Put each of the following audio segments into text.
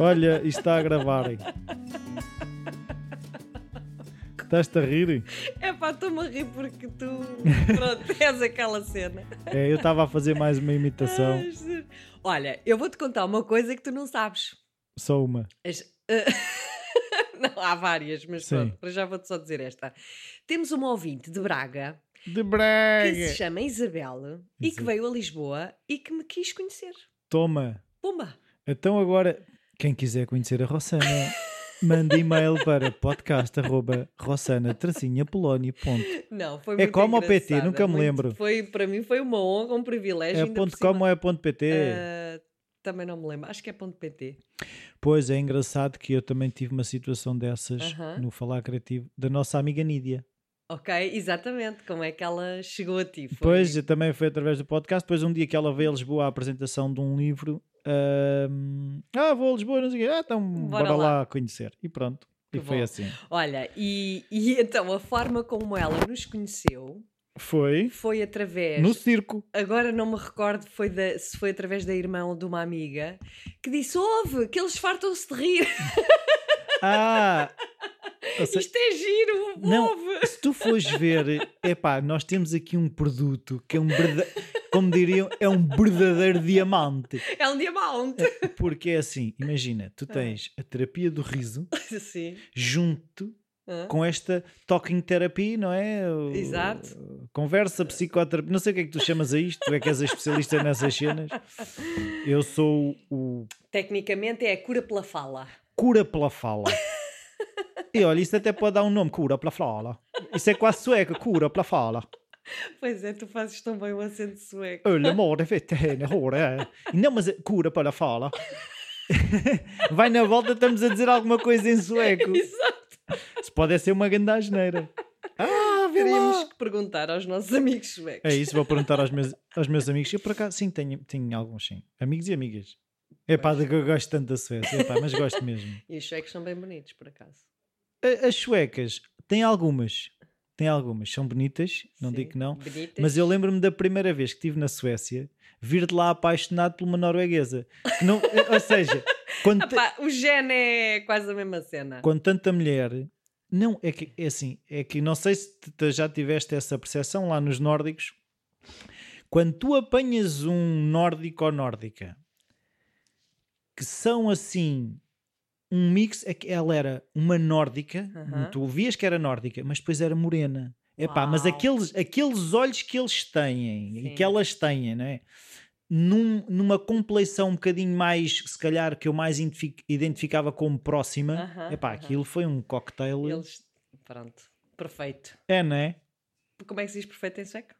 Olha, isto está a gravarem. Estás-te a rir? É pá, estou-me a rir porque tu. Pronto, és aquela cena. É, eu estava a fazer mais uma imitação. Ai. Olha, eu vou-te contar uma coisa que tu não sabes. Só uma. As- eh, não, há várias, mas Sim. pronto, já vou-te só dizer esta. Temos uma ouvinte de Braga De que se chama Isabel e que veio a Lisboa e que me quis conhecer. Toma. Pumba! Então agora, quem quiser conhecer a Rossana, manda e-mail para podcast.rossana-polónia.com. Não, foi É muito como ao PT, engraçada, nunca me muito- lembro. Foi, para mim foi uma honra, um privilégio. É ainda ponto cima. .com ou é ponto .pt? Ah, também não me lembro, acho que é ponto .pt. Pois é engraçado que eu também tive uma situação dessas Aham. no Falar Criativo da nossa amiga Nídia. Ok, exatamente, como é que ela chegou a ti? Foi... Pois, eu também foi através do podcast. Depois, um dia que ela veio a Lisboa à apresentação de um livro, ah, vou a Lisboa, não sei o quê. Ah, então Bora bora, lá. lá. conhecer. E pronto. Que e foi bom. assim. Olha, e, e então a forma como ela nos conheceu Foi foi através. no circo. Agora não me recordo foi da- se foi através da irmã de uma amiga que disse: Ouve, que eles fartam-se de rir. Ah! ou seja, Isto é giro, Não, ouve. se tu fores ver, epá, nós temos aqui um produto que é um verda- como diriam, é um verdadeiro diamante. É um diamante. Porque é assim, imagina, tu tens a terapia do riso Sim. junto Hã? com esta talking therapy, não é? Exato. Conversa, psicoterapia, não sei o que é que tu chamas a isto, tu é que és a especialista nessas cenas. Eu sou o Tecnicamente é a cura pela fala. cura pela fala. E olha, isso até pode dar um nome, cura pela fala. Isso é quase sueca, cura pela fala. Pois é, tu fazes tão bem o acento sueco. Vet henne, hora. Não, mas cura pela fala. Vai na volta, estamos a dizer alguma coisa em sueco. Exato. Isso pode ser uma grande asneira. Ah, lá. que perguntar aos nossos amigos suecos. É isso, vou perguntar aos meus, aos meus amigos. Eu por acaso, sim, tenho, tenho alguns, sim. Amigos e amigas. É pá, eu gosto tanto da Suécia, epá, mas gosto mesmo. E os suecos são bem bonitos, por acaso. A- As suecas, têm algumas. Tem algumas, são bonitas, não Sim, digo que não. Bonitas. Mas eu lembro-me da primeira vez que estive na Suécia, vir de lá apaixonado por uma norueguesa. Não, ou seja, quando, Ah pá, o gene é quase a mesma cena. com tanta mulher. Não, é que é assim, é que não sei se tu já tiveste essa percepção lá nos nórdicos. Quando tu apanhas um nórdico ou nórdica que são assim um mix, é que ela era uma nórdica, tu vias que era nórdica, mas depois era morena. Epá, mas aqueles, aqueles olhos que eles têm e Sim. que elas têm, não é? Num- numa compleição um bocadinho mais, se calhar, que eu mais identifi- identificava como próxima, Aham, epá, aham. aquilo foi um cocktail. Eles. Pronto. Perfeito. É, não é? Como é que se diz perfeito em sueco?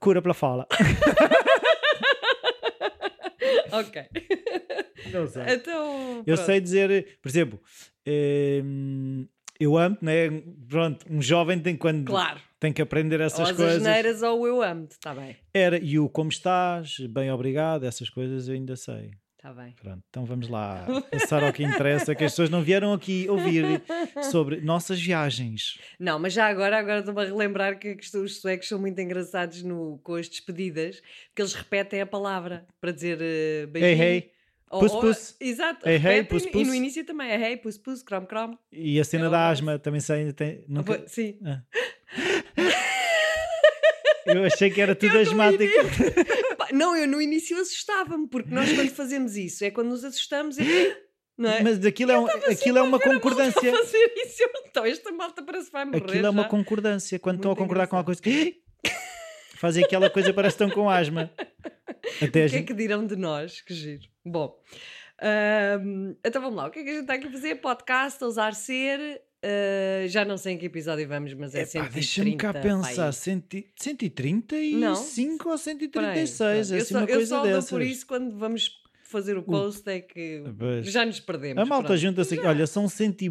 Cura pela fala. ok. Não sei. Então. Eu sei dizer, por exemplo, hum, eu amo, né? Pronto, um jovem tem quando Claro. tem que aprender Ou essas as coisas. asneiras ou eu amo-te. Está bem. Era e o como estás, bem obrigado, essas coisas eu ainda sei. Está bem. Pronto, então vamos lá passar ao que interessa, que as pessoas não vieram aqui ouvir sobre nossas viagens. Não, mas já agora, agora estou-me a relembrar que os suecos são muito engraçados no, com as despedidas, porque eles repetem a palavra para dizer uh, Hey, beijinho. hey. Ou- Pus, pus. Exato. Hey, repetem, pus, E pus. no início também é hey, pus, pus, crom, crom. E a cena É da asma também sei, tem, nunca... Sim. Ah. Eu achei que era tudo Eu asmático. Não, eu no início assustava-me, porque nós quando fazemos isso é quando nos assustamos e não é? Mas aquilo é, um- aquilo é uma concordância. Fazer isso, então esta malta parece vai morrer Aquilo é uma já. concordância. Quando estão a Muito concordar com alguma coisa, fazem aquela coisa, parece que estão com asma. Até O que é gente- que dirão de nós? Que giro. Bom, ahm, então vamos lá. O que é que a gente está aqui a fazer? Podcast, ousar ser. ah, já não sei em que episódio vamos, mas é Epá, 130. Deixa-me cá pensar, aí. 100 135 Não. ou Espera aí, 136, pronto. é eu assim só, uma eu coisa só dou dessas. por isso quando vamos fazer o post é que Pois. já nos perdemos. A malta junta-se aqui, olha, são cento e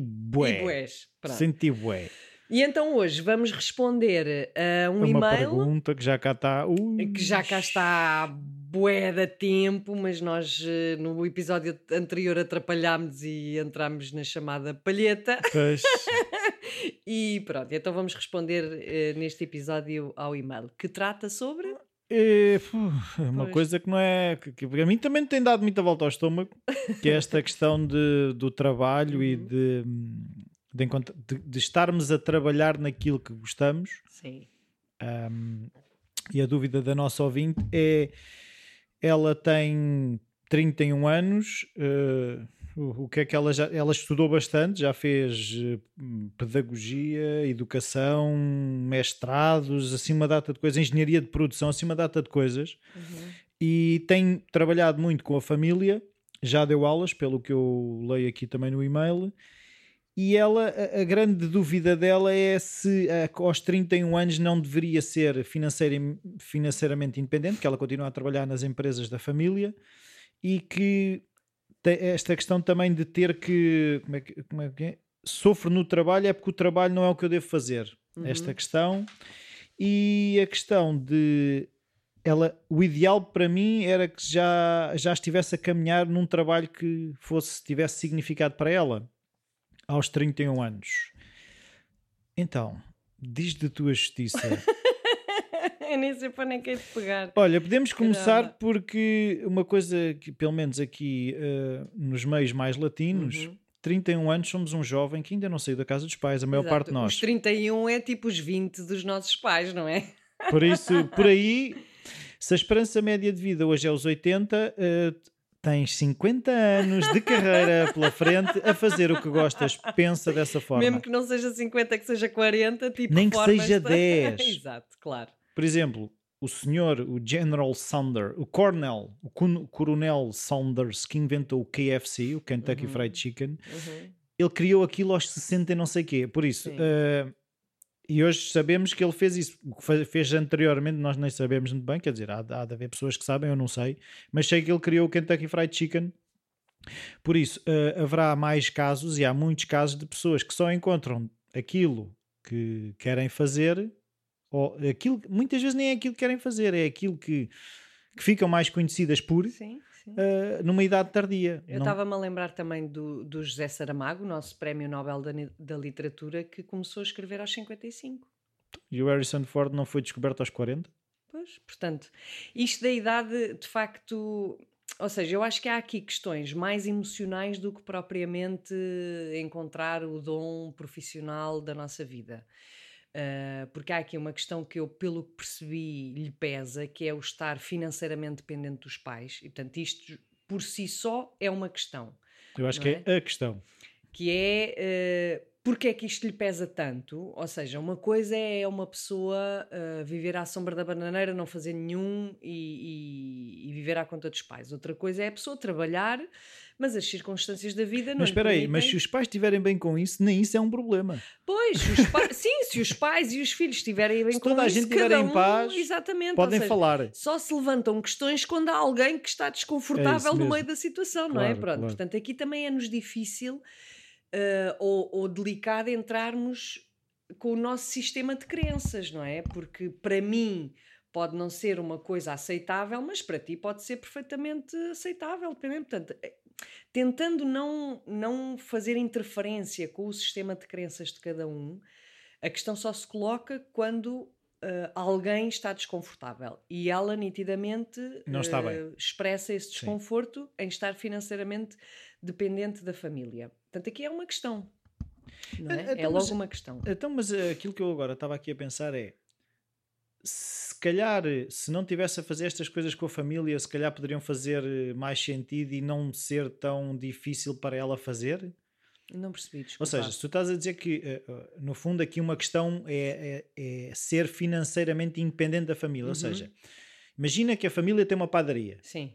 E então hoje vamos responder a um É uma e-mail pergunta que já cá está. Ui. que já cá está há bué de tempo, mas nós eh, no episódio anterior atrapalhámos e entramos na chamada palheta. Pois. E pronto, então vamos responder eh, neste episódio ao e-mail que trata sobre. É, fu, uma Pois. coisa que não é. Que, que a mim também tem dado muita volta ao estômago, que é esta questão de, do trabalho e Uhum. de, de, de- de estarmos a trabalhar naquilo que gostamos. Sim. Um, e a dúvida da nossa ouvinte é: ela tem 31 anos, o, o que é que ela já. Ela estudou bastante, já fez eh, pedagogia, educação, mestrados, assim uma data de coisas, engenharia de produção, assim uma data de coisas, Uhum. e tem trabalhado muito com a família, já deu aulas, pelo que eu leio aqui também no e-mail. E ela, a, a grande dúvida dela é se aos 31 anos não deveria ser financeira- financeiramente independente, que ela continua a trabalhar nas empresas da família e que esta questão também de ter que, como é que, como é, que é? Sofro no trabalho é porque o trabalho não é o que eu devo fazer. Esta Uhum. questão. E a questão de ela, o ideal para mim era que já, já estivesse a caminhar num trabalho que fosse, tivesse significado para ela aos 31 anos. Então, diz de tua justiça. Eu nem sei para nem quem te pegar. Olha, podemos começar Caramba. porque uma coisa que, pelo menos aqui eh, nos meios mais latinos, Uhum. 31 anos somos um jovem que ainda não saiu da casa dos pais, a maior Exato. parte de nós. Os 31 é tipo os 20 dos nossos pais, não é? Por isso, por aí, se a esperança média de vida hoje é os 80, eh, tens 50 anos de carreira pela frente a fazer o que gostas, pensa dessa forma. Mesmo que não seja 50, que seja 40, tipo Nem que seja de- 10. Exato, claro. Por exemplo, o senhor, o General Saunders, o Cornell, o Coronel Saunders, que inventou o KFC, o Kentucky Uhum. Fried Chicken, Uhum. ele criou aquilo aos 60 e não sei quê. Por isso, Sim. E hoje sabemos que ele fez isso. O que fe- fez anteriormente nós nem sabemos muito bem, quer dizer, há, há de haver pessoas que sabem, eu não sei, mas sei que ele criou o Kentucky Fried Chicken. Por isso, eh, haverá mais casos, e há muitos casos de pessoas que só encontram aquilo que querem fazer, ou aquilo, muitas vezes nem é aquilo que querem fazer, é aquilo que, que ficam mais conhecidas por Sim, eh, numa idade tardia. Eu Não- estava-me a lembrar também do, do José Saramago, nosso Prémio Nobel da, da Literatura, que começou a escrever aos 55. E o Harrison Ford não foi descoberto aos 40? Pois, portanto, isto da idade, de facto, ou seja, eu acho que há aqui questões mais emocionais do que propriamente encontrar o dom profissional da nossa vida. Ah, porque há aqui uma questão que eu, pelo que percebi, lhe pesa, que é o estar financeiramente dependente dos pais. E, portanto, isto por si só é uma questão Eu acho que é a questão. que é eh, porque é que isto lhe pesa tanto? Ou seja, uma coisa é uma pessoa eh, viver à sombra da bananeira, não fazer nenhum e, e- e viver à conta dos pais. Outra coisa é a pessoa trabalhar, mas as circunstâncias da vida não Mas espera aí, mas se os pais estiverem bem com isso, nem isso é um problema. Pois, os pa- sim, se os pais e os filhos estiverem bem Se com toda a isso, gente estiver cada em um- paz, exatamente, Podem seja, falar. só se levantam questões quando há alguém que está desconfortável no mesmo. meio da situação, não é? Claro, Pronto, claro. portanto, aqui também é-nos difícil eh, ou, ou delicado entrarmos com o nosso sistema de crenças, não é? Porque para mim pode não ser uma coisa aceitável, mas para ti pode ser perfeitamente aceitável, dependendo. Portanto, eh, tentando não, não fazer interferência com o sistema de crenças de cada um, a questão só se coloca quando eh, alguém está desconfortável e ela nitidamente bem. expressa esse desconforto em estar financeiramente dependente da família. Portanto, aqui é uma questão. Não é? Então, é mas- logo uma questão. Então, mas eh, aquilo que eu agora estava aqui a pensar é se calhar, se não tivesse a fazer estas coisas com a família, se calhar poderiam fazer mais sentido e não ser tão difícil para ela fazer. Não percebi, Ou desculpa. seja, se tu estás a dizer que, eh, eh, no fundo, aqui uma questão é, é- é ser financeiramente independente da família. Ou Uhum. seja, imagina que a família tem uma padaria Sim,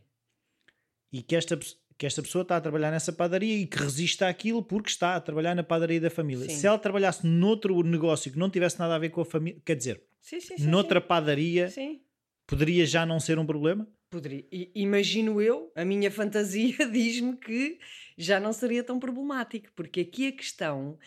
e que esta, que esta pessoa está a trabalhar nessa padaria e que resiste àquilo porque está a trabalhar na padaria da família. Sim. Se ela trabalhasse noutro negócio que não tivesse nada a ver com a família, quer dizer, sim, sim. sim noutra padaria, poderia já não ser um problema? Poderia. Imagino eu, a minha fantasia diz-me que já não seria tão problemático, porque aqui a questão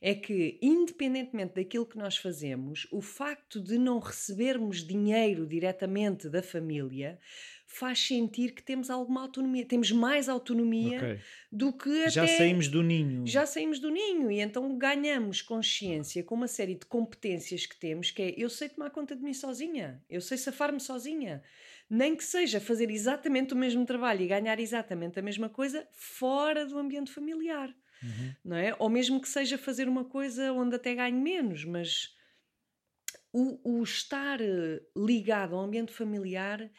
é que, independentemente daquilo que nós fazemos, o facto de não recebermos dinheiro diretamente da família faz sentir que temos alguma autonomia, temos mais autonomia Ok. do que Já até saímos do ninho. já saímos do ninho e então ganhamos consciência com uma série de competências que temos, que é eu sei tomar conta de mim sozinha, eu sei safar-me sozinha. Nem que seja fazer exatamente o mesmo trabalho e ganhar exatamente a mesma coisa fora do ambiente familiar, Uhum. não é? Ou mesmo que seja fazer uma coisa onde até ganhe menos, mas o, o estar eh, ligado ao ambiente familiar,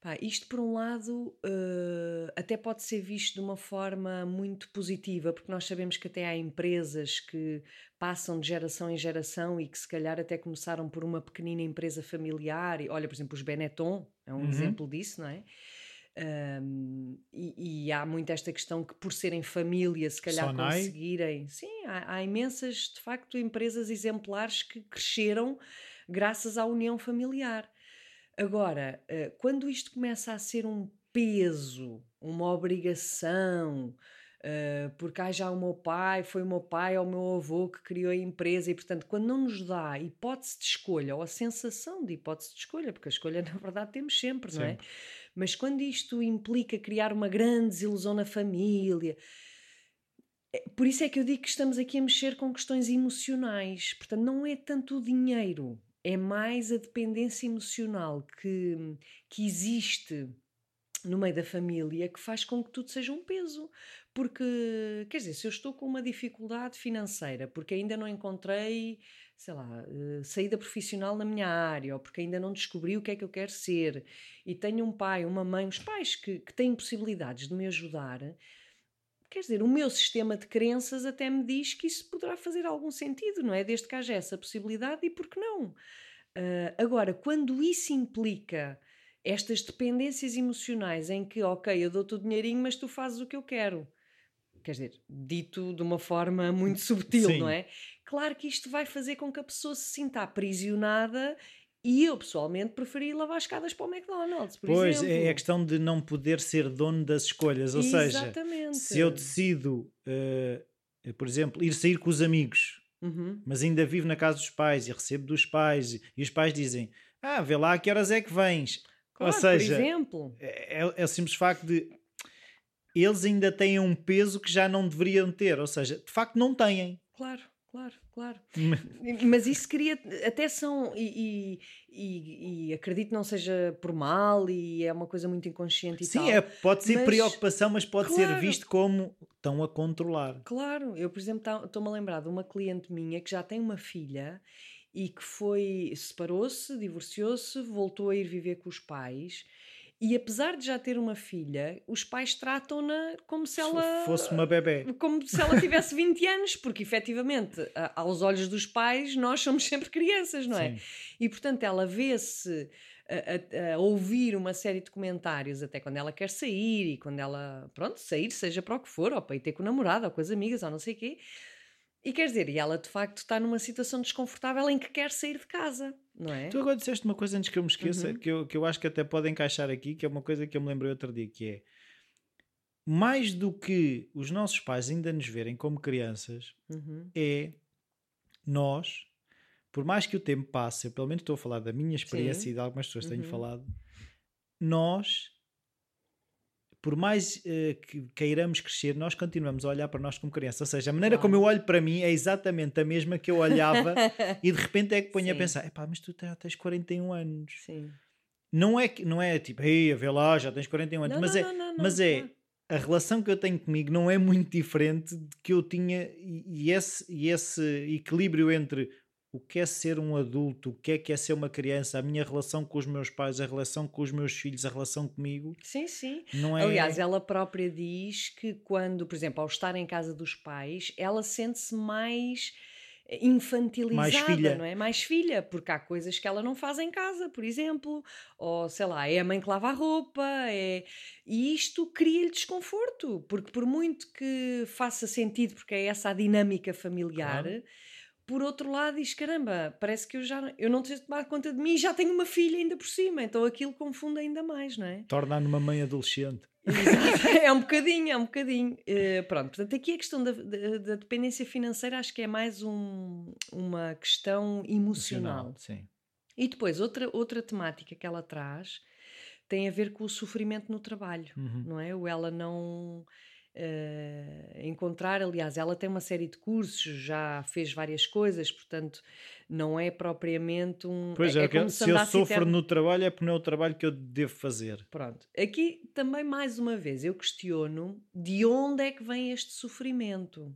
pá, isto por um lado eh, até pode ser visto de uma forma muito positiva, porque nós sabemos que até há empresas que passam de geração em geração e que se calhar até começaram por uma pequenina empresa familiar. E, Olha, por exemplo, os Benetton é um Uhum. exemplo disso, não é? Um, e, e há muito esta questão que por serem família, se calhar Sonai. conseguirem. Sim, há, há imensas, de facto, empresas exemplares que cresceram graças à união familiar. Agora, eh, quando isto começa a ser um peso, uma obrigação, eh, porque ah, já o meu pai, foi o meu pai ou o meu avô que criou a empresa, e portanto, quando não nos dá hipótese de escolha, ou a sensação de hipótese de escolha, porque a escolha na verdade temos sempre, não é? Mas quando isto implica criar uma grande desilusão na família, é- por isso é que eu digo que estamos aqui a mexer com questões emocionais. Portanto, não é tanto o dinheiro, é mais a dependência emocional que, que existe no meio da família que faz com que tudo seja um peso. Porque, quer dizer, se eu estou com uma dificuldade financeira, porque ainda não encontrei, sei lá, eh, saída profissional na minha área, ou porque ainda não descobri o que é que eu quero ser, e tenho um pai, uma mãe, os pais que, que têm possibilidades de me ajudar, quer dizer, o meu sistema de crenças até me diz que isso poderá fazer algum sentido, não é? Desde que haja essa possibilidade, e por que não? Ah, agora, quando isso implica estas dependências emocionais em que, ok, eu dou-te o dinheirinho, mas tu fazes o que eu quero. Quer dizer, dito de uma forma muito subtil, Sim. não é? Claro que isto vai fazer com que a pessoa se sinta aprisionada e eu, pessoalmente, preferi lavar escadas para o McDonald's, por Pois, exemplo. é a questão de não poder ser dono das escolhas. Ou seja, Exatamente. se eu decido, eh, por exemplo, ir sair com os amigos, Uhum. mas ainda vivo na casa dos pais e recebo dos pais, e, os pais dizem: Ah, vê lá a que horas é que vens. Claro, Ou seja, por exemplo. é, é o simples facto de eles ainda têm um peso que já não deveriam ter. Ou seja, de facto, não têm. Claro, claro, claro. Mas isso cria, até são, e, e, e- acredito não seja por mal e é uma coisa muito inconsciente e Sim, tal. é, pode ser Mas- preocupação, mas pode ser Claro. visto como estão a controlar. Claro, eu, por exemplo, estou-me a lembrar de uma cliente minha que já tem uma filha e que foi, separou-se, divorciou-se, voltou a ir viver com os pais. E apesar de já ter uma filha, os pais tratam-na como se Se ela fosse uma bebê. como se ela tivesse 20 anos, porque efetivamente, aos olhos dos pais, nós somos sempre crianças, não é? Sim. E portanto ela vê-se a, a- a ouvir uma série de comentários até quando ela quer sair e quando ela, pronto, sair, seja para o que for, ou para ir ter com o namorado, ou com as amigas, ou não sei o quê. E quer dizer, e ela de facto está numa situação desconfortável em que quer sair de casa, não é? Tu agora disseste uma coisa antes que eu me esqueça, Uhum. que, eu, que eu acho que até pode encaixar aqui, que é uma coisa que eu me lembrei outro dia, que é mais do que os nossos pais ainda nos verem como crianças, Uhum. é nós, por mais que o tempo passe, eu pelo menos estou a falar da minha experiência Sim. e de algumas pessoas que tenho Uhum. falado, nós, por mais eh, que queiramos crescer, nós continuamos a olhar para nós como criança. Ou seja, a maneira como eu olho para mim é exatamente a mesma que eu olhava e de repente é que ponho a Sim. pensar: epá, mas tu já tens 41 anos. Sim. Não é, que- não é tipo, ei, vê lá, já tens 41 anos, Não, mas, não, é, não, mas é claro. a relação que eu tenho comigo não é muito diferente de que eu tinha e esse, e esse equilíbrio entre o que é ser um adulto, o que é que é ser uma criança, a minha relação com os meus pais, a relação com os meus filhos, a relação comigo, Sim, sim. não é. Aliás, ela própria diz que quando, por exemplo, ao estar em casa dos pais, ela sente-se mais infantilizada, filha. não é? Mais filha, porque há coisas que ela não faz em casa, por exemplo, ou sei lá, é a mãe que lava a roupa, é... e isto cria-lhe desconforto, porque por muito que faça sentido, porque é essa a dinâmica familiar, Claro. Por outro lado diz, caramba, parece que eu já eu não tenho tomado conta de mim e já tenho uma filha ainda por cima, então aquilo confunde ainda mais, não é? Torna-a numa mãe adolescente. Exato. é um bocadinho, é um bocadinho. Eh, pronto, portanto, aqui a questão da, da- da dependência financeira acho que é mais um- uma questão emocional. Sim. E depois, outra, outra temática que ela traz tem a ver com o sofrimento no trabalho, Uhum. não é? O ela não eh, encontrar, aliás, ela tem uma série de cursos, já fez várias coisas, portanto, não é propriamente um. Pois é, como se eu sofro no trabalho é porque não é o trabalho que eu devo fazer. Pronto. Aqui também, mais uma vez, eu questiono de onde é que vem este sofrimento.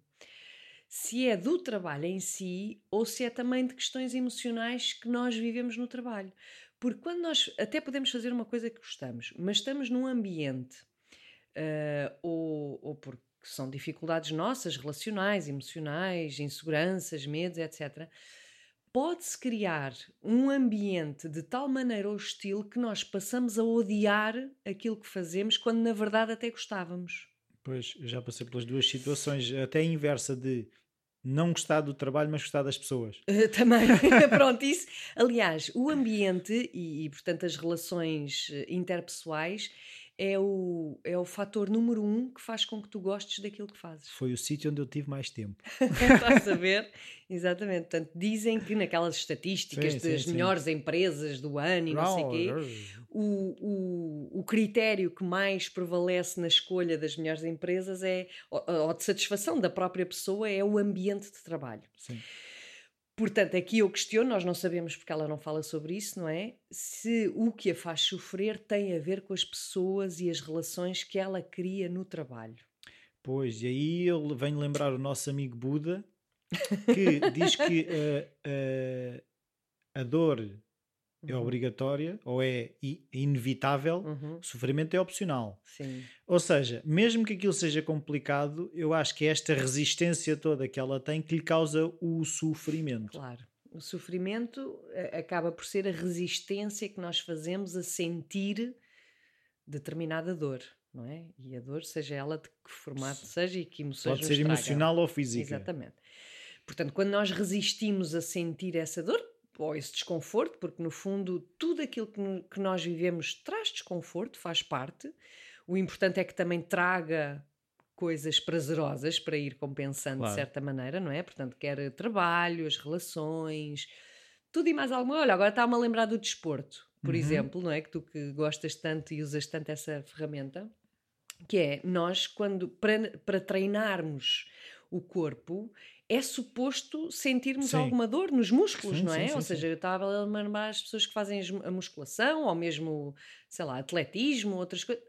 Se é do trabalho em si ou se é também de questões emocionais que nós vivemos no trabalho. Porque quando nós até podemos fazer uma coisa que gostamos, mas estamos num ambiente ou, ou porque são dificuldades nossas, relacionais, emocionais, inseguranças, medos, etc. Pode-se criar um ambiente de tal maneira hostil que nós passamos a odiar aquilo que fazemos quando na verdade até gostávamos. Pois, já passei pelas duas situações, até a inversa de não gostar do trabalho, mas gostar das pessoas. Uh, também, pronto, isso. Aliás, o ambiente e, e, portanto, as relações eh, interpessoais é o, é o fator número um que faz com que tu gostes daquilo que fazes. Foi o sítio onde eu tive mais tempo. Estás a ver? Exatamente. Portanto, dizem que naquelas estatísticas Sim, sim, das sim. melhores empresas do ano e não sei o quê, o, o, o critério que mais prevalece na escolha das melhores empresas é, ou, ou de satisfação da própria pessoa, é o ambiente de trabalho. Sim. Portanto, aqui eu questiono, nós não sabemos porque ela não fala sobre isso, não é? Se o que a faz sofrer tem a ver com as pessoas e as relações que ela cria no trabalho. Pois, e aí eu venho lembrar o nosso amigo Buda que diz que eh, eh, a dor é Uhum. obrigatória ou é inevitável, Uhum, o sofrimento é opcional. Sim. Ou seja, mesmo que aquilo seja complicado, eu acho que é esta resistência toda que ela tem que lhe causa o sofrimento. Claro. O sofrimento eh, acaba por ser a resistência que nós fazemos a sentir determinada dor, não é? E a dor, seja ela de que formato seja e que emoções Pode ser emocional ou física. Exatamente. Portanto, quando nós resistimos a sentir essa dor ou esse desconforto, porque no fundo tudo aquilo que, que nós vivemos traz desconforto, faz parte. O importante é que também traga coisas prazerosas para ir compensando Claro. de certa maneira, não é? Portanto, quer trabalho, as relações, tudo e mais alguma. Olha, agora está-me a lembrar do desporto, por Uhum. exemplo, não é? Que tu que gostas tanto e usas tanto essa ferramenta, que é nós, quando para, para treinarmos o corpo, é suposto sentirmos Sim. alguma dor nos músculos, Sim, não é? sim, ou seja, eu estava a lembrar as pessoas que fazem a musculação, ou mesmo, sei lá, atletismo, outras coisas.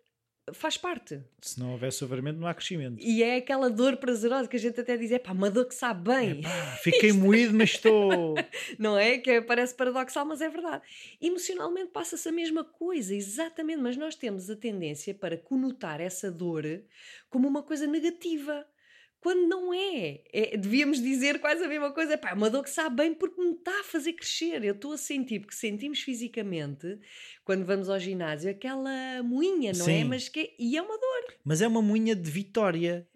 Faz parte. Se não houver sofrimento, não há crescimento. E é aquela dor prazerosa que a gente até diz, é pá, uma dor que sabe bem. Epá, fiquei moído, mas estou. não é? Que é- parece paradoxal, mas é verdade. Emocionalmente passa-se a mesma coisa, exatamente, mas nós temos a tendência para conotar essa dor como uma coisa negativa. Quando não é. É- Devíamos dizer quase a mesma coisa. Pá, é uma dor que sabe bem porque me está a fazer crescer. Eu estou a sentir, porque sentimos fisicamente, quando vamos ao ginásio, aquela moinha, não é? Sim. Mas que é- e é uma dor. Mas é uma moinha de vitória.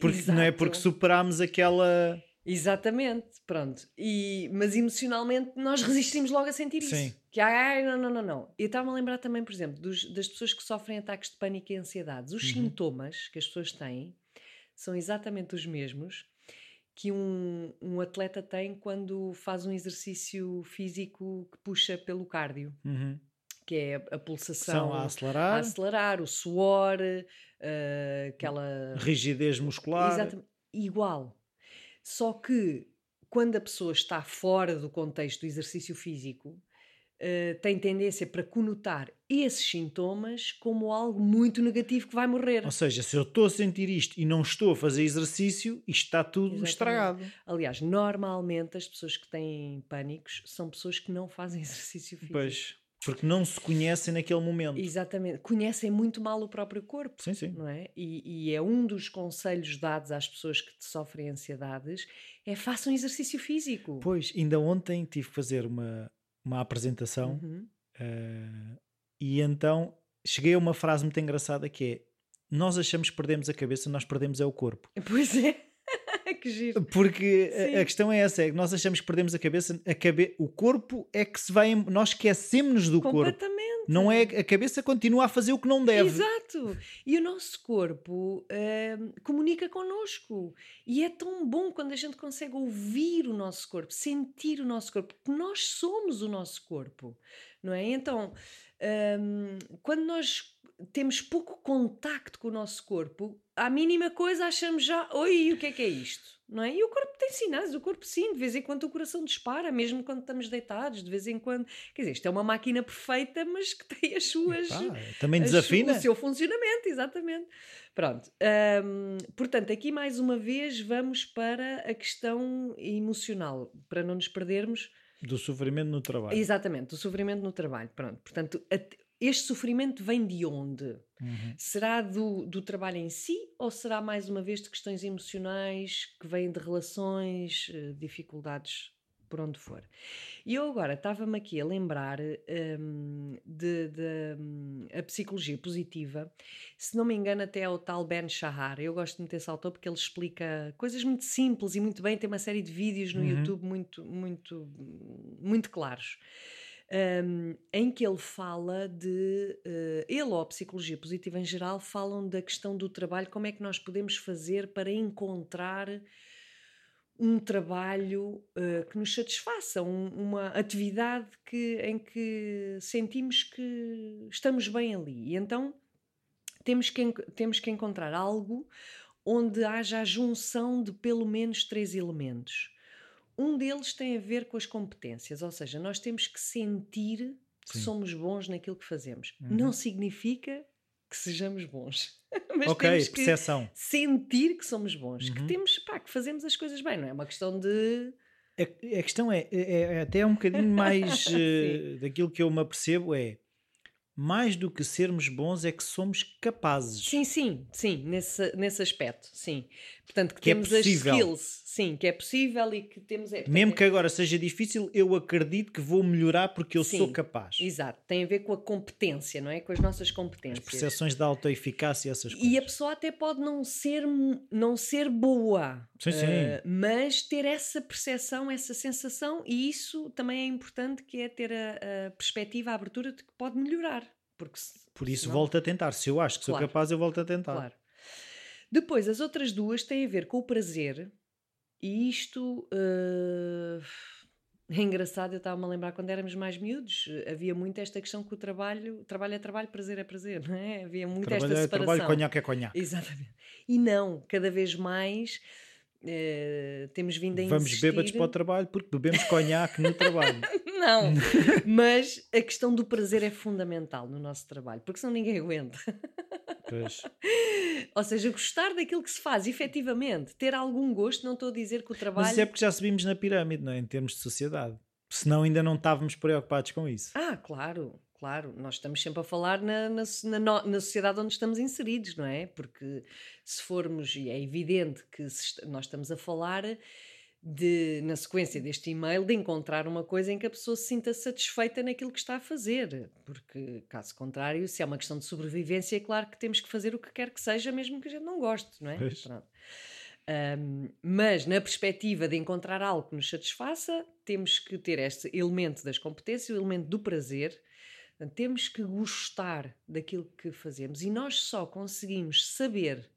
Porque, não é porque superámos aquela. Exatamente, pronto. E, mas emocionalmente nós resistimos logo a sentir isso. Sim. Que ai, não, não, não, não. Eu estava a lembrar também, por exemplo, dos- das pessoas que sofrem ataques de pânico e ansiedades. Os Uhum. sintomas que as pessoas têm são exatamente os mesmos que um, um atleta tem quando faz um exercício físico que puxa pelo cardio, Uhum. que é a, pulsação a a acelerar, acelerar, o suor, eh, aquela rigidez muscular. Exatamente. Igual. Só que quando a pessoa está fora do contexto do exercício físico, eh, tem tendência para conotar esses sintomas como algo muito negativo que vai morrer. Ou seja, se eu estou a sentir isto e não estou a fazer exercício, isto está tudo Exatamente. estragado. Aliás, normalmente as pessoas que têm pânicos são pessoas que não fazem exercício físico. Pois, porque não se conhecem naquele momento. Exatamente. Conhecem muito mal o próprio corpo. Sim, sim. não é? E, e é um dos conselhos dados às pessoas que sofrem ansiedades é façam exercício físico. Pois, ainda ontem tive que fazer uma, uma apresentação Uhum. eh, e então cheguei a uma frase muito engraçada que é nós achamos que perdemos a cabeça, nós perdemos é o corpo. Pois é. que giro. Porque a- Sim. a questão é essa, é que nós achamos que perdemos a cabeça, a cabe... o corpo é que se vai, nós esquecemos do corpo. Não é, a cabeça continua a fazer o que não deve. Exato. E o nosso corpo hum, comunica connosco. E é tão bom quando a gente consegue ouvir o nosso corpo, sentir o nosso corpo, porque nós somos o nosso corpo, não é? Então, hum, quando nós temos pouco contacto com o nosso corpo, à mínima coisa achamos já, oi, o que é que é isto? Não é? E o corpo tem sinais, o corpo sim, de vez em quando o coração dispara, mesmo quando estamos deitados, de vez em quando. Quer dizer, isto é uma máquina perfeita, mas que tem as suas. Epá, também as- desafina. o seu funcionamento, exatamente. Pronto. hum, portanto, aqui mais uma vez vamos para a questão emocional, para não nos perdermos Do sofrimento no trabalho. Exatamente, do sofrimento no trabalho. Pronto, portanto, este sofrimento vem de onde? Uhum. Será do, do trabalho em si ou será mais uma vez de questões emocionais que vêm de relações, eh, dificuldades por onde for? E eu agora estava-me aqui a lembrar hum, de, de, hum, a psicologia positiva, se não me engano, até é o tal Ben Shahar. Eu gosto muito desse autor porque ele explica coisas muito simples e muito bem. Tem uma série de vídeos no Uhum. YouTube muito, muito, muito claros um, em que ele fala de. eh, ele ou a psicologia positiva em geral falam da questão do trabalho, como é que nós podemos fazer para encontrar um trabalho eh, que nos satisfaça, um- uma atividade que, em que sentimos que estamos bem ali. E então temos que, temos que encontrar algo onde haja a junção de pelo menos três elementos. Um deles tem a ver com as competências, ou seja, nós temos que sentir que Sim. somos bons naquilo que fazemos. Uhum. Não significa que sejamos bons, mas ok, temos que percepção. sentir que somos bons, que Uhum. temos, pá, que fazemos as coisas bem, não é uma questão de A, a questão é, é, é até um bocadinho mais eh, daquilo que eu me apercebo é mais do que sermos bons é que somos capazes. Sim, sim, sim, nesse, nesse aspecto, sim. Portanto, que, Que é temos possível. as skills, sim, que é possível e que temos. É, Mesmo que agora seja difícil, eu acredito que vou melhorar porque eu sou Sim, capaz. Exato, tem a ver com a competência, não é? Com as nossas As competências. percepções da autoeficácia, essas coisas. E a pessoa até pode não ser, não ser boa, Sim, sim. eh, mas ter essa percepção, essa sensação, e isso também é importante, que é ter a, a perspectiva, a abertura de que pode melhorar. Porque se- Por isso senão- volto a tentar. Se eu acho que sou Claro. capaz, eu volto a tentar. Claro. Depois, as outras duas têm a ver com o prazer, e isto eh, é engraçado. Eu estava-me a lembrar quando éramos mais miúdos, havia muito esta questão que o trabalho, trabalho é trabalho, prazer é prazer, não é? Havia muito Trabalho esta é separação. trabalho, conhaque é conhaque. Exatamente. E não, cada vez mais eh, temos vindo a Vamos insistir... bêbados para o trabalho porque bebemos conhaque no trabalho. Não, mas a questão do prazer é fundamental no nosso trabalho, porque senão ninguém aguenta. Pois. Ou seja, gostar daquilo que se faz, efetivamente, ter algum gosto, não estou a dizer que o trabalho. Mas isso é porque já subimos na pirâmide, não é? Em termos de sociedade. Senão ainda não estávamos preocupados com isso. Ah, claro, claro. Nós estamos sempre a falar na, na, na na sociedade onde estamos inseridos, não é? Porque se formos, e é evidente que se nós estamos a falar de, na sequência deste e-mail, de encontrar uma coisa em que a pessoa se sinta satisfeita naquilo que está a fazer. Porque, caso contrário, se é uma questão de sobrevivência, é claro que temos que fazer o que quer que seja, mesmo que a gente não goste, não é? Um, mas na perspectiva de encontrar algo que nos satisfaça, temos que ter este elemento das competências, o elemento do prazer. Temos que gostar daquilo que fazemos e nós só conseguimos saber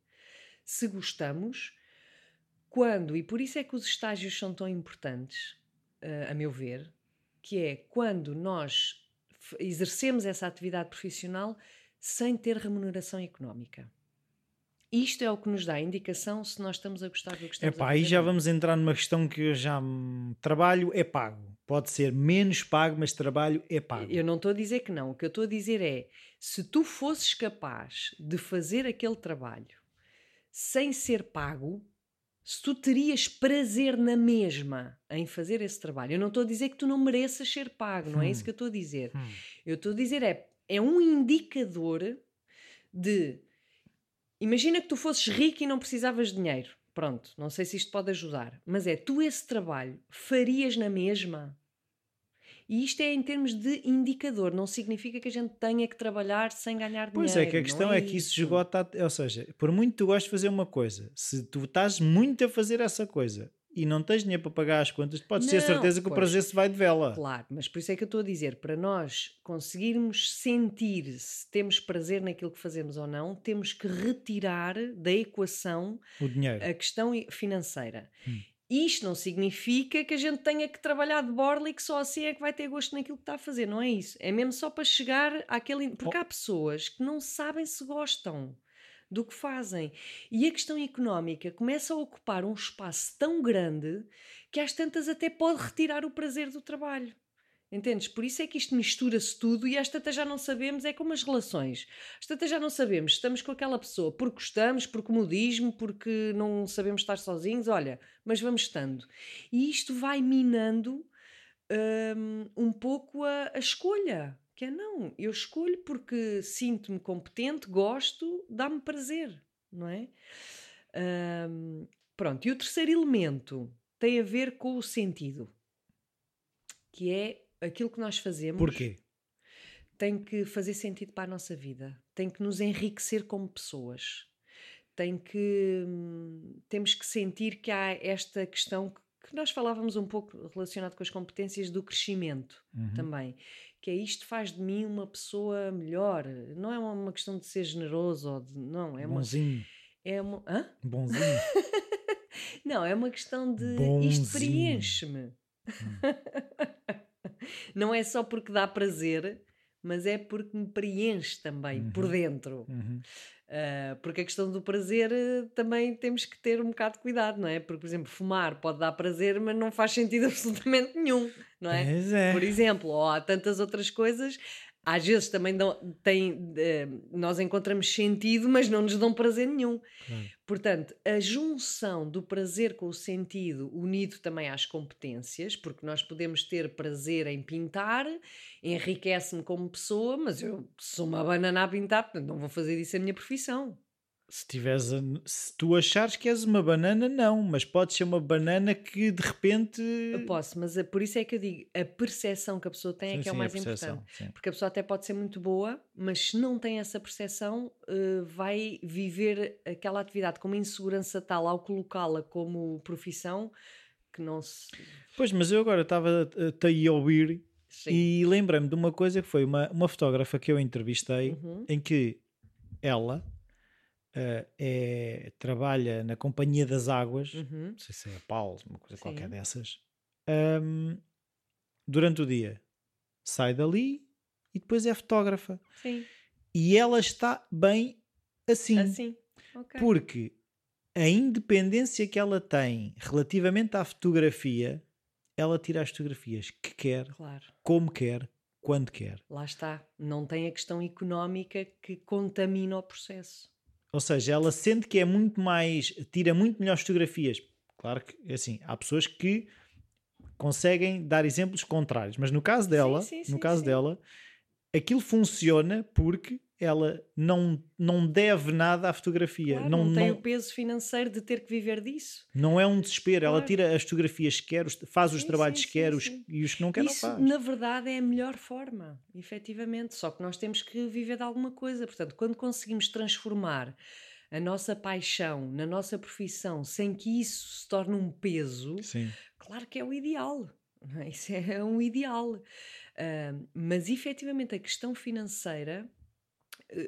se gostamos quando, e por isso é que os estágios são tão importantes, eh, a meu ver, que é quando nós exercemos essa atividade profissional sem ter remuneração económica. Isto é o que nos dá a indicação se nós estamos a gostar do que estamos Epá, a aí fazer. já ou não. vamos entrar numa questão que eu já trabalho é pago. Pode ser menos pago, mas trabalho é pago. Eu não estou a dizer que não. O que eu estou a dizer é: se tu fosses capaz de fazer aquele trabalho sem ser pago, se tu terias prazer na mesma em fazer esse trabalho, eu não estou a dizer que tu não mereças ser pago, não é isso Hum. que eu estou a dizer. Hum. Eu estou a dizer é, é um indicador de. Imagina que tu fosses rico e não precisavas de dinheiro. Pronto, não sei se isto pode ajudar, mas é tu esse trabalho farias na mesma? E isto é em termos de indicador, não significa que a gente tenha que trabalhar sem ganhar dinheiro. Pois é, que a questão é, que isso esgota, ou seja, por muito que tu gostes de fazer uma coisa, se tu estás muito a fazer essa coisa e não tens dinheiro para pagar as contas, podes ter Não, certeza que o pois. prazer se vai de vela. Claro, mas por isso é que eu estou a dizer, para nós conseguirmos sentir se temos prazer naquilo que fazemos ou não, temos que retirar da equação O dinheiro. a questão financeira. Hum. Isto não significa que a gente tenha que trabalhar de borla e que só assim é que vai ter gosto naquilo que está a fazer, não é isso. É mesmo só para chegar àquele. Porque há pessoas que não sabem se gostam do que fazem. E a questão económica começa a ocupar um espaço tão grande que às tantas até pode retirar o prazer do trabalho. Entendes? Por isso é que isto mistura-se tudo e às tantas já não sabemos, é como as relações. Às tantas já não sabemos, estamos com aquela pessoa porque gostamos, por comodismo, porque não sabemos estar sozinhos, olha, mas vamos estando. E isto vai minando um, um pouco a, a escolha. Que é não, eu escolho porque sinto-me competente, gosto, dá-me prazer, não é? Um, pronto, e o terceiro elemento tem a ver com o sentido, que é aquilo que nós fazemos. Porquê? Tem que fazer sentido para a nossa vida, tem que nos enriquecer como pessoas, tem que. Hum, temos que sentir que há esta questão que nós falávamos um pouco relacionado com as competências do crescimento uhum. também, que é isto faz de mim uma pessoa melhor. Não é uma questão de ser generoso ou de. Não, é Bonzinho. uma. É uma. Hã? Bonzinho. não, é uma questão de. Bonzinho. Isto preenche-me. Hum. não é só porque dá prazer, mas é porque me preenche também uhum. por dentro. Uhum. Uh, porque a questão do prazer uh, também temos que ter um bocado de cuidado, não é? Porque, por exemplo, fumar pode dar prazer, mas não faz sentido absolutamente nenhum, não é? é. Por exemplo, ou há tantas outras coisas às vezes também dão, tem, uh, nós encontramos sentido, mas não nos dão prazer nenhum. Claro. Portanto, a junção do prazer com o sentido, unido também às competências, porque nós podemos ter prazer em pintar, enriquece-me como pessoa, mas eu sou uma banana a pintar, portanto não vou fazer disso a minha profissão se, tiveres a, se tu achares que és uma banana, não, mas pode ser uma banana que de repente. Eu posso, mas é, por isso é que eu digo: a percepção que a pessoa tem é que é o mais importante. Sim. Porque a pessoa até pode ser muito boa, mas se não tem essa percepção, uh, vai viver aquela atividade com uma insegurança tal ao colocá-la como profissão que não se. Pois, mas eu agora estava a, a ouvir sim. e lembrei-me de uma coisa que foi uma, uma fotógrafa que eu entrevistei uhum. em que ela uh, é, trabalha na Companhia das Águas, uhum. não sei se é a Paulo, uma coisa Sim. qualquer dessas, um, durante o dia. Sai dali e depois é fotógrafa. Sim. E ela está bem assim. Assim. Okay. Porque a independência que ela tem relativamente à fotografia, ela tira as fotografias que quer, claro. como quer, quando quer. Lá está. Não tem a questão económica que contamina o processo. Ou seja, ela sente que é muito mais. tira muito melhores fotografias. Claro que, assim, há pessoas que conseguem dar exemplos contrários, mas no caso dela, sim, sim, no sim, caso dela, aquilo funciona porque ela não, não deve nada à fotografia. Claro, não, não tem não, o peso financeiro de ter que viver disso. Não é um desespero. Claro. Ela tira as fotografias que quer, faz os trabalhos que quer os, e os que não quer Isso, não faz. na verdade, é a melhor forma, efetivamente. Só que nós temos que viver de alguma coisa. Portanto, quando conseguimos transformar a nossa paixão na nossa profissão sem que isso se torne um peso, claro que é o ideal. É? Isso é um ideal. Uh, mas efetivamente a questão financeira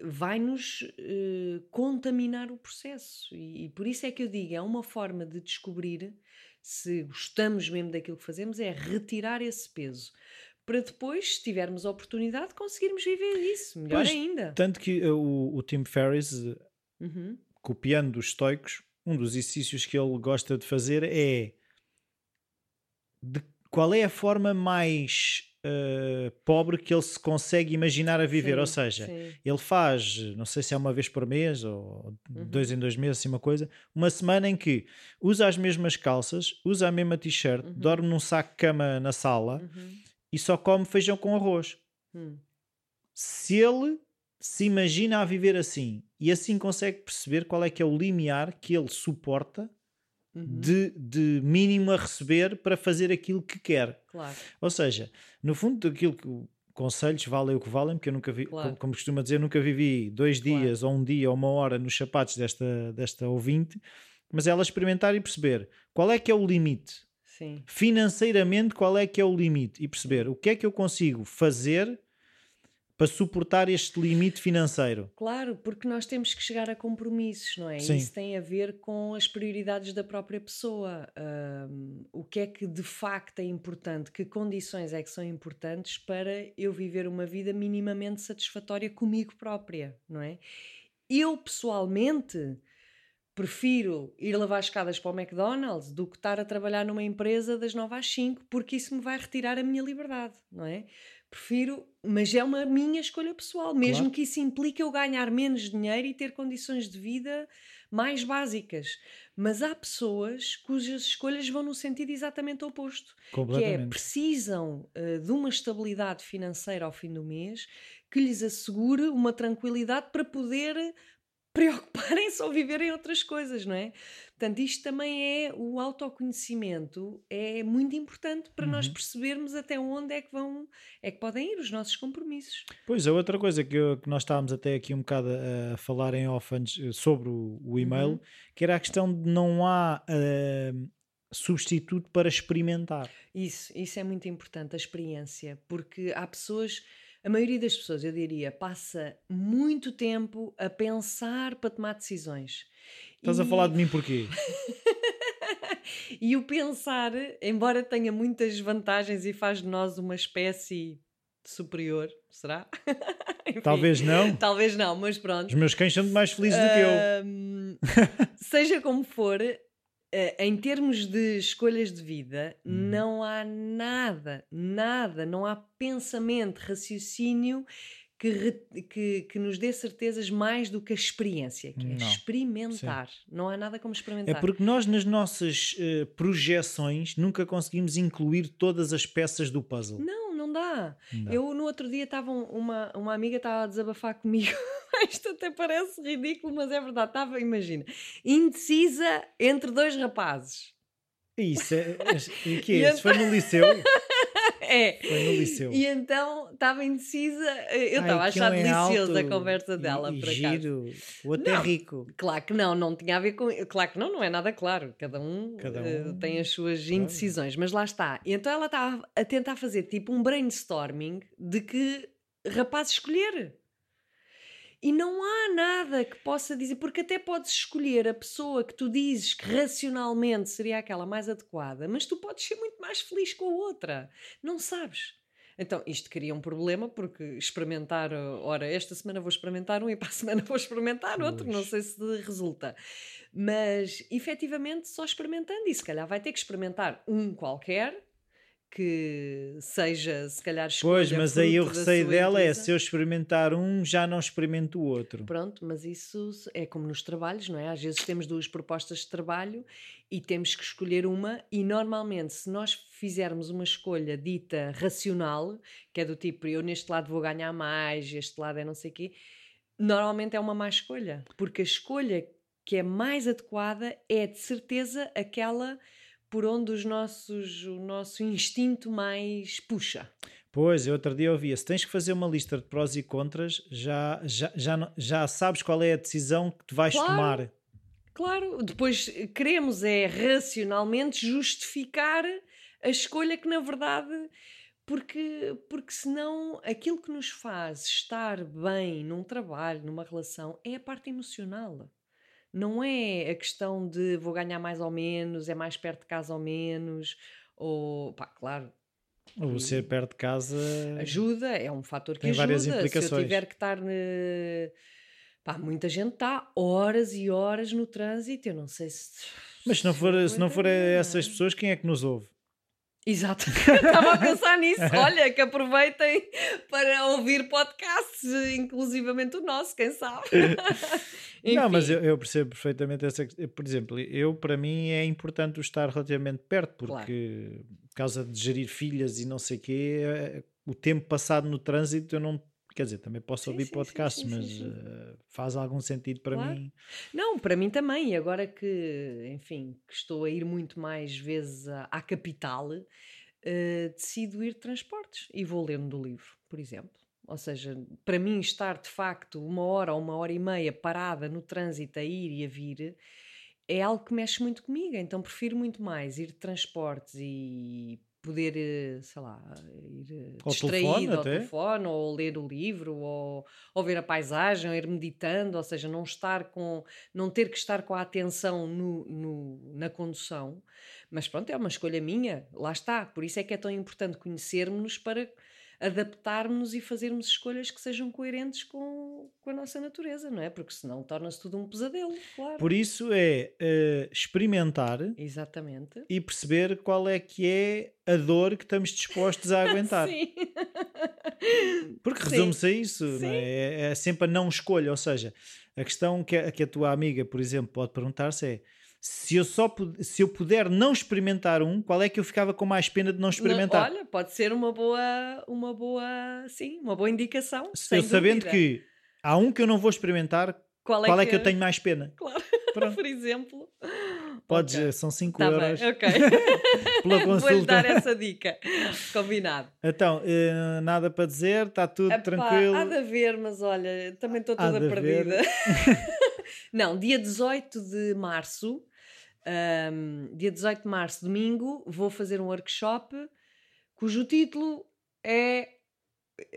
vai-nos uh, contaminar o processo. E, e, por isso é que eu digo: é uma forma de descobrir se gostamos mesmo daquilo que fazemos, é retirar esse peso. Para depois, se tivermos a oportunidade, conseguirmos viver isso, melhor pois, ainda. Tanto que uh, o, o Tim Ferriss, uhum. copiando os estoicos, um dos exercícios que ele gosta de fazer é de qual é a forma mais uh, pobre que ele se consegue imaginar a viver. Sim, ou seja, sim. ele faz, não sei se é uma vez por mês ou uhum. dois em dois meses, assim uma coisa, uma semana em que usa as mesmas calças, usa a mesma t-shirt, uhum. dorme num saco de cama na sala uhum. e só come feijão com arroz. Hum. Se ele se imagina a viver assim e assim consegue perceber qual é que é o limiar que ele suporta uhum. de, de mínimo a receber para fazer aquilo que quer. Claro. Ou seja, no fundo, aquilo que conselhos valem o que valem, porque eu nunca vi, claro. como, como costuma dizer, nunca vivi dois dias claro. ou um dia ou uma hora nos sapatos desta, desta ouvinte, mas ela experimentar e perceber qual é que é o limite. Sim. Financeiramente, qual é que é o limite? E perceber o que é que eu consigo fazer para suportar este limite financeiro. Claro, porque nós temos que chegar a compromissos, não é? Sim. Isso tem a ver com as prioridades da própria pessoa. Ahm, o que é que de facto é importante? Que condições é que são importantes para eu viver uma vida minimamente satisfatória comigo própria, não é? Eu pessoalmente prefiro ir lavar escadas para o McDonald's do que estar a trabalhar numa empresa das 9 às 5, porque isso me vai retirar a minha liberdade, não é? Prefiro, mas é uma minha escolha pessoal, mesmo Claro. que isso implique eu ganhar menos dinheiro e ter condições de vida mais básicas. Mas há pessoas cujas escolhas vão no sentido exatamente oposto, que é precisam eh, de uma estabilidade financeira ao fim do mês que lhes assegure uma tranquilidade para poder preocuparem-se ou viverem outras coisas, não é? Portanto, isto também é o autoconhecimento, é muito importante para nós Uhum. percebermos até onde é que vão, é que podem ir os nossos compromissos. Pois, a outra coisa que, eu- que nós estávamos até aqui um bocado a, falar em off antes, eh, sobre o, o e-mail, Uhum. que era a questão de não há eh, substituto para experimentar. Isso, isso é muito importante, a experiência, porque há pessoas, a maioria das pessoas, eu diria, passa muito tempo a pensar para tomar decisões. Estás a E- falar de mim porquê? E o pensar, embora tenha muitas vantagens e faz de nós uma espécie superior, será? Enfim, Talvez não. Talvez não, mas pronto. Os meus cães são mais felizes do que eu. Seja como for, em termos de escolhas de vida, Uhum. não há nada, nada, não há pensamento, raciocínio que, re- que, que nos dê certezas mais do que a experiência, que é Não. experimentar. Não há nada como É experimentar. porque nós, nas nossas eh, projeções, nunca conseguimos incluir todas as peças do puzzle. Não, não dá. Não. Eu no outro dia estava um- uma, uma amiga estava a desabafar comigo. Isto até parece ridículo, mas é verdade. Estava, imagina, indecisa entre dois rapazes. Isso é. E que E é? Isso foi no liceu? É. Foi no liceu. E então estava indecisa. Eu Ai, estava a achar um é deliciosa a conversa e- dela, e acaso. giro. O outro é Não. rico. Claro que não, não tinha a ver com. Claro que não, não é nada claro. Cada um, Cada eh, um, tem as suas claro. indecisões, mas lá está. E então ela estava a tentar fazer tipo um brainstorming de que rapaz escolher. E não há nada que possa dizer, porque até podes escolher a pessoa que tu dizes que racionalmente seria aquela mais adequada, mas tu podes ser muito mais feliz com a outra. Não sabes. Então, isto cria um problema, porque experimentar, uh, ora, esta semana vou experimentar um e para a semana vou experimentar outro, não Pois. sei se resulta. Mas, efetivamente, só experimentando, e se calhar vai ter que experimentar um qualquer, que seja, se calhar, Pois, mas aí o receio dela é intuição. se eu experimentar um, já não experimento o outro. Pronto, mas isso é como nos trabalhos, não é? Às vezes temos duas propostas de trabalho e temos que escolher uma, e normalmente, se nós fizermos uma escolha dita racional, que é do tipo eu neste lado vou ganhar mais, este lado é não sei o quê, normalmente é uma má escolha, porque a escolha que é mais adequada é de certeza aquela por onde os nossos, o nosso instinto mais puxa. Pois, eu outro dia ouvi, se tens que fazer uma lista de prós e contras, já, já, já, já sabes qual é a decisão que tu vais Claro. tomar. Claro, depois queremos é racionalmente justificar a escolha que na verdade porque porque senão aquilo que nos faz estar bem num trabalho, numa relação é a parte emocional. Não é a questão de vou ganhar mais ou menos, é mais perto de casa ou menos, ou pá, claro, Ou ser perto de casa. ajuda, é um fator que Tem ajuda. várias Se eu implicações. tiver que estar. eh, Pá, muita gente está horas e horas no trânsito. Eu não sei se. Mas se não for, se não for aguentaria, essas é? pessoas, quem é que nos ouve? Exato, estava a pensar nisso. Olha, que aproveitem para ouvir podcasts, inclusivamente o nosso, quem sabe. Não, mas Enfim, eu, eu percebo perfeitamente essa questão. Por exemplo, eu, para mim, é importante o estar relativamente perto, Claro. porque por causa de gerir filhas e não sei o quê, eh, o tempo passado no trânsito eu não. Quer dizer, também posso Sim, ouvir sim, sim, mas eh, faz algum sentido para Claro. mim. Não, para mim também. E agora que, enfim, que estou a ir muito mais vezes à, à capital, eh, decido ir de transportes e vou lendo do livro, por exemplo. Ou seja, para mim estar de facto uma hora ou uma hora e meia parada no trânsito a ir e a vir é algo que mexe muito comigo. Então prefiro muito mais ir de transportes e poder, eh, sei lá, ir eh, Ao distraído telefone ao até. telefone, ou ler o livro, ou, ou ver a paisagem, ou ir meditando, ou seja, não estar com, não ter que estar com a atenção no, no- na condução. Mas pronto, é uma escolha minha, lá está. Por isso é que é tão importante conhecermos-nos para adaptarmos e fazermos escolhas que sejam coerentes com, com a nossa natureza, não é? Porque senão torna-se tudo um pesadelo, claro. Por isso é eh, experimentar Exatamente. e perceber qual é que é a dor que estamos dispostos a aguentar. Sim. Porque resume-se a isso, não Sim. é? É- é sempre a não escolha. Ou seja, a questão que a, que a tua amiga, por exemplo, pode perguntar-se é se eu, só, se eu puder não experimentar um, qual é que eu ficava com mais pena de não experimentar? Não, olha, pode ser uma boa, uma boa, sim, uma boa indicação. Se eu sabendo dúvida. que há um que eu não vou experimentar, qual é, qual é que eu tenho mais pena? Claro, Pronto. por exemplo. Podes, Ok. eh, são 5 Tá euros bem, ok. pela Vou-lhe dar essa dica. Combinado. Então, eh, nada para dizer, está tudo Epá, tranquilo. Há de haver, mas olha, também estou toda perdida. Não, dia 18 de março, hum, dia 18 de março, domingo, vou fazer um workshop cujo título é.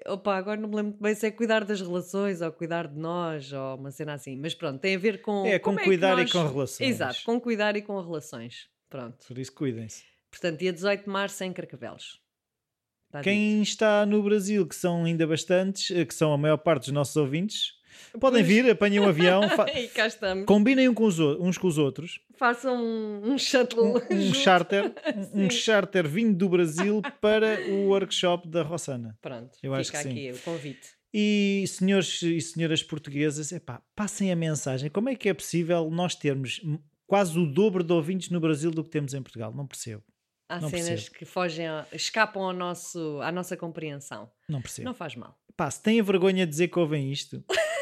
Opa, agora não me lembro muito bem se é cuidar das relações ou cuidar de nós ou uma cena assim, mas pronto, tem a ver com. É, com que cuidar nós- e com relações. Exato, com cuidar e com relações. Pronto. Por isso, cuidem-se. Portanto, dia 18 de março em Carcavelos. Está Quem está no Brasil, que são ainda bastantes, eh, que são a maior parte dos nossos ouvintes, podem vir, apanhem um avião. E cá estamos. combinem com os o- uns com os outros, Façam um, um shuttle. um, um charter, um, Sim. charter vindo do Brasil para o workshop da Rossana. Pronto, Eu acho que aqui o convite. E senhores e senhoras portuguesas, epá, passem a mensagem. Como é que é possível nós termos quase o dobro de ouvintes no Brasil do que temos em Portugal? Não percebo. Há Não cenas percebo. que fogem, escapam ao nosso, à nossa compreensão. Não percebo. Não faz mal. Pá, se têm vergonha de dizer que ouvem isto,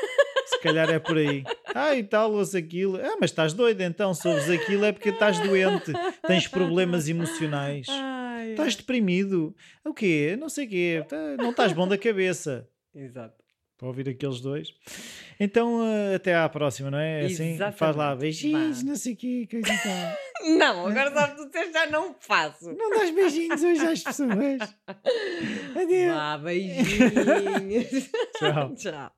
se calhar é por aí. Ah, e tal, ouço aquilo. Ah, mas estás doido então. Se ouves aquilo é porque estás doente, tens problemas emocionais, Ai, estás deprimido. O quê? Não sei o quê. Tá- Não estás bom da cabeça. Exato. Para ouvir aqueles dois. Então, eh, até à próxima, não é? Assim, faz lá Exatamente. beijinhos, Vá. não sei o quê, coisa e tal. Não, agora sabe tu disseste, já não faço. Não dás beijinhos hoje às pessoas. Adeus. Vá, beijinhos. Tchau. Tchau.